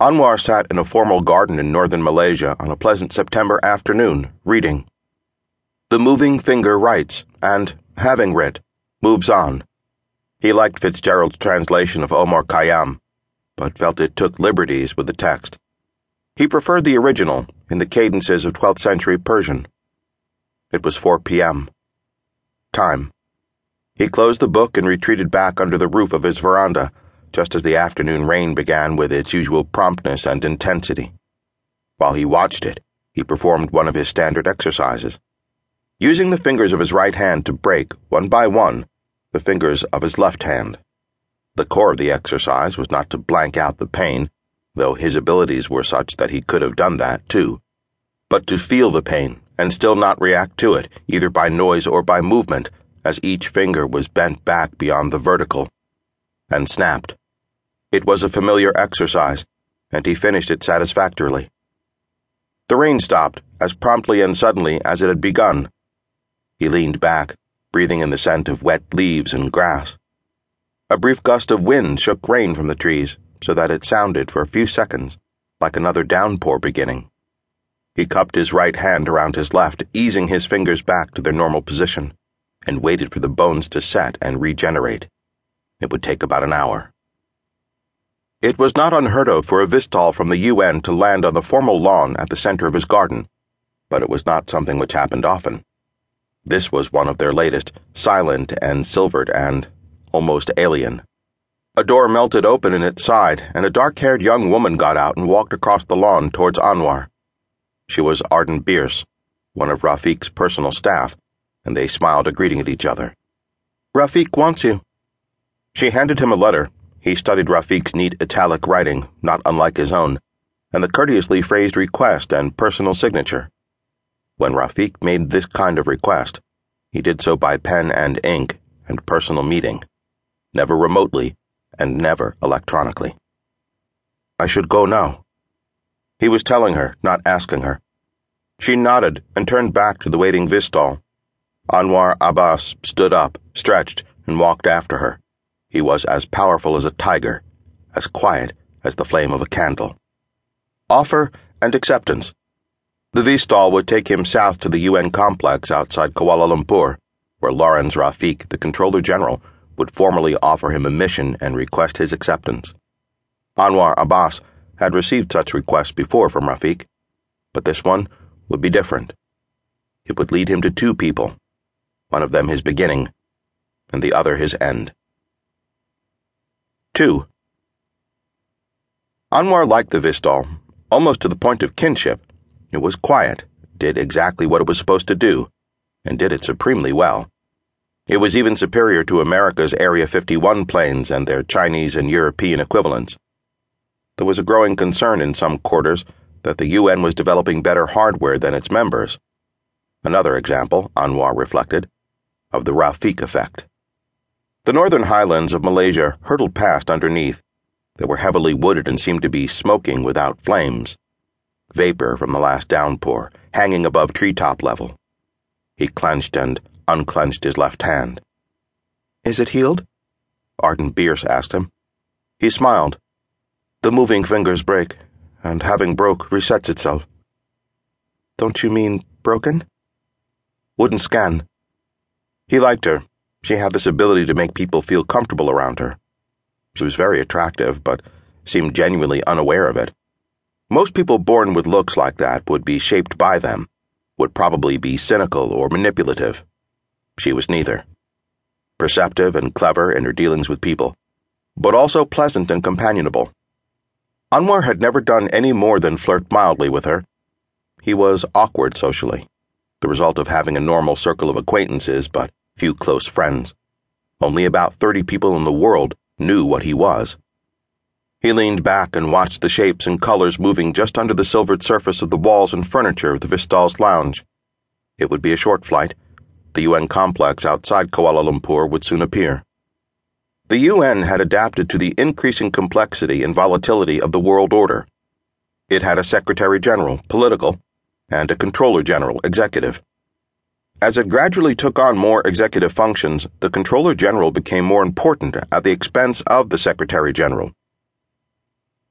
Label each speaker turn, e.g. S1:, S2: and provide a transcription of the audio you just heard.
S1: Anwar sat in a formal garden in northern Malaysia on a pleasant September afternoon, reading. The moving finger writes, and, having writ, moves on. He liked Fitzgerald's translation of Omar Khayyam, but felt it took liberties with the text. He preferred the original, in the cadences of 12th century Persian. It was 4 p.m. Time. He closed the book and retreated back under the roof of his veranda just as the afternoon rain began with its usual promptness and intensity. While he watched it, he performed one of his standard exercises. Using the fingers of his right hand to break, one by one, the fingers of his left hand. The core of the exercise was not to blank out the pain, though his abilities were such that he could have done that, too, but to feel the pain and still not react to it, either by noise or by movement, as each finger was bent back beyond the vertical and snapped. It was a familiar exercise, and he finished it satisfactorily. The rain stopped as promptly and suddenly as it had begun. He leaned back, breathing in the scent of wet leaves and grass. A brief gust of wind shook rain from the trees so that it sounded for a few seconds like another downpour beginning. He cupped his right hand around his left, easing his fingers back to their normal position, and waited for the bones to set and regenerate. It would take about an hour. It was not unheard of for a Vistal from the UN to land on the formal lawn at the center of his garden, but it was not something which happened often. This was one of their latest, silent and silvered and almost alien. A door melted open in its side, and a dark haired young woman got out and walked across the lawn towards Anwar. She was Arden Bierce, one of Rafiq's personal staff, and they smiled a greeting at each other. Rafiq wants you. She handed him a letter he studied Rafiq's neat italic writing, not unlike his own, and the courteously phrased request and personal signature. When Rafiq made this kind of request, he did so by pen and ink and personal meeting, never remotely and never electronically. I should go now. He was telling her, not asking her. She nodded and turned back to the waiting Vistal. Anwar Abbas stood up, stretched, and walked after her. He was as powerful as a tiger, as quiet as the flame of a candle. Offer and acceptance. The Vistal would take him south to the UN complex outside Kuala Lumpur, where Lawrence Rafiq, the Controller General, would formally offer him a mission and request his acceptance. Anwar Abbas had received such requests before from Rafiq, but this one would be different. It would lead him to two people, one of them his beginning, and the other his end. 2. Anwar liked the Vistal, almost to the point of kinship. It was quiet, did exactly what it was supposed to do, and did it supremely well. It was even superior to America's Area 51 planes and their Chinese and European equivalents. There was a growing concern in some quarters that the UN was developing better hardware than its members. Another example, Anwar reflected, of the Rafiq effect. The northern highlands of Malaysia hurtled past underneath. They were heavily wooded and seemed to be smoking without flames. Vapor from the last downpour, hanging above treetop level. He clenched and unclenched his left hand. Is it healed? Arden Bierce asked him. He smiled. The moving fingers break, and having broke, resets itself. Don't you mean broken? Wouldn't scan. He liked her, she had this ability to make people feel comfortable around her. She was very attractive, but seemed genuinely unaware of it. Most people born with looks like that would be shaped by them, would probably be cynical or manipulative. She was neither. Perceptive and clever in her dealings with people, but also pleasant and companionable. Anwar had never done any more than flirt mildly with her. He was awkward socially, the result of having a normal circle of acquaintances, but few close friends. Only about thirty people in the world knew what he was. He leaned back and watched the shapes and colors moving just under the silvered surface of the walls and furniture of the Vistal's lounge. It would be a short flight. The UN complex outside Kuala Lumpur would soon appear. The UN had adapted to the increasing complexity and volatility of the world order. It had a Secretary General, political, and a Controller General, executive. As it gradually took on more executive functions, the Controller General became more important at the expense of the Secretary General.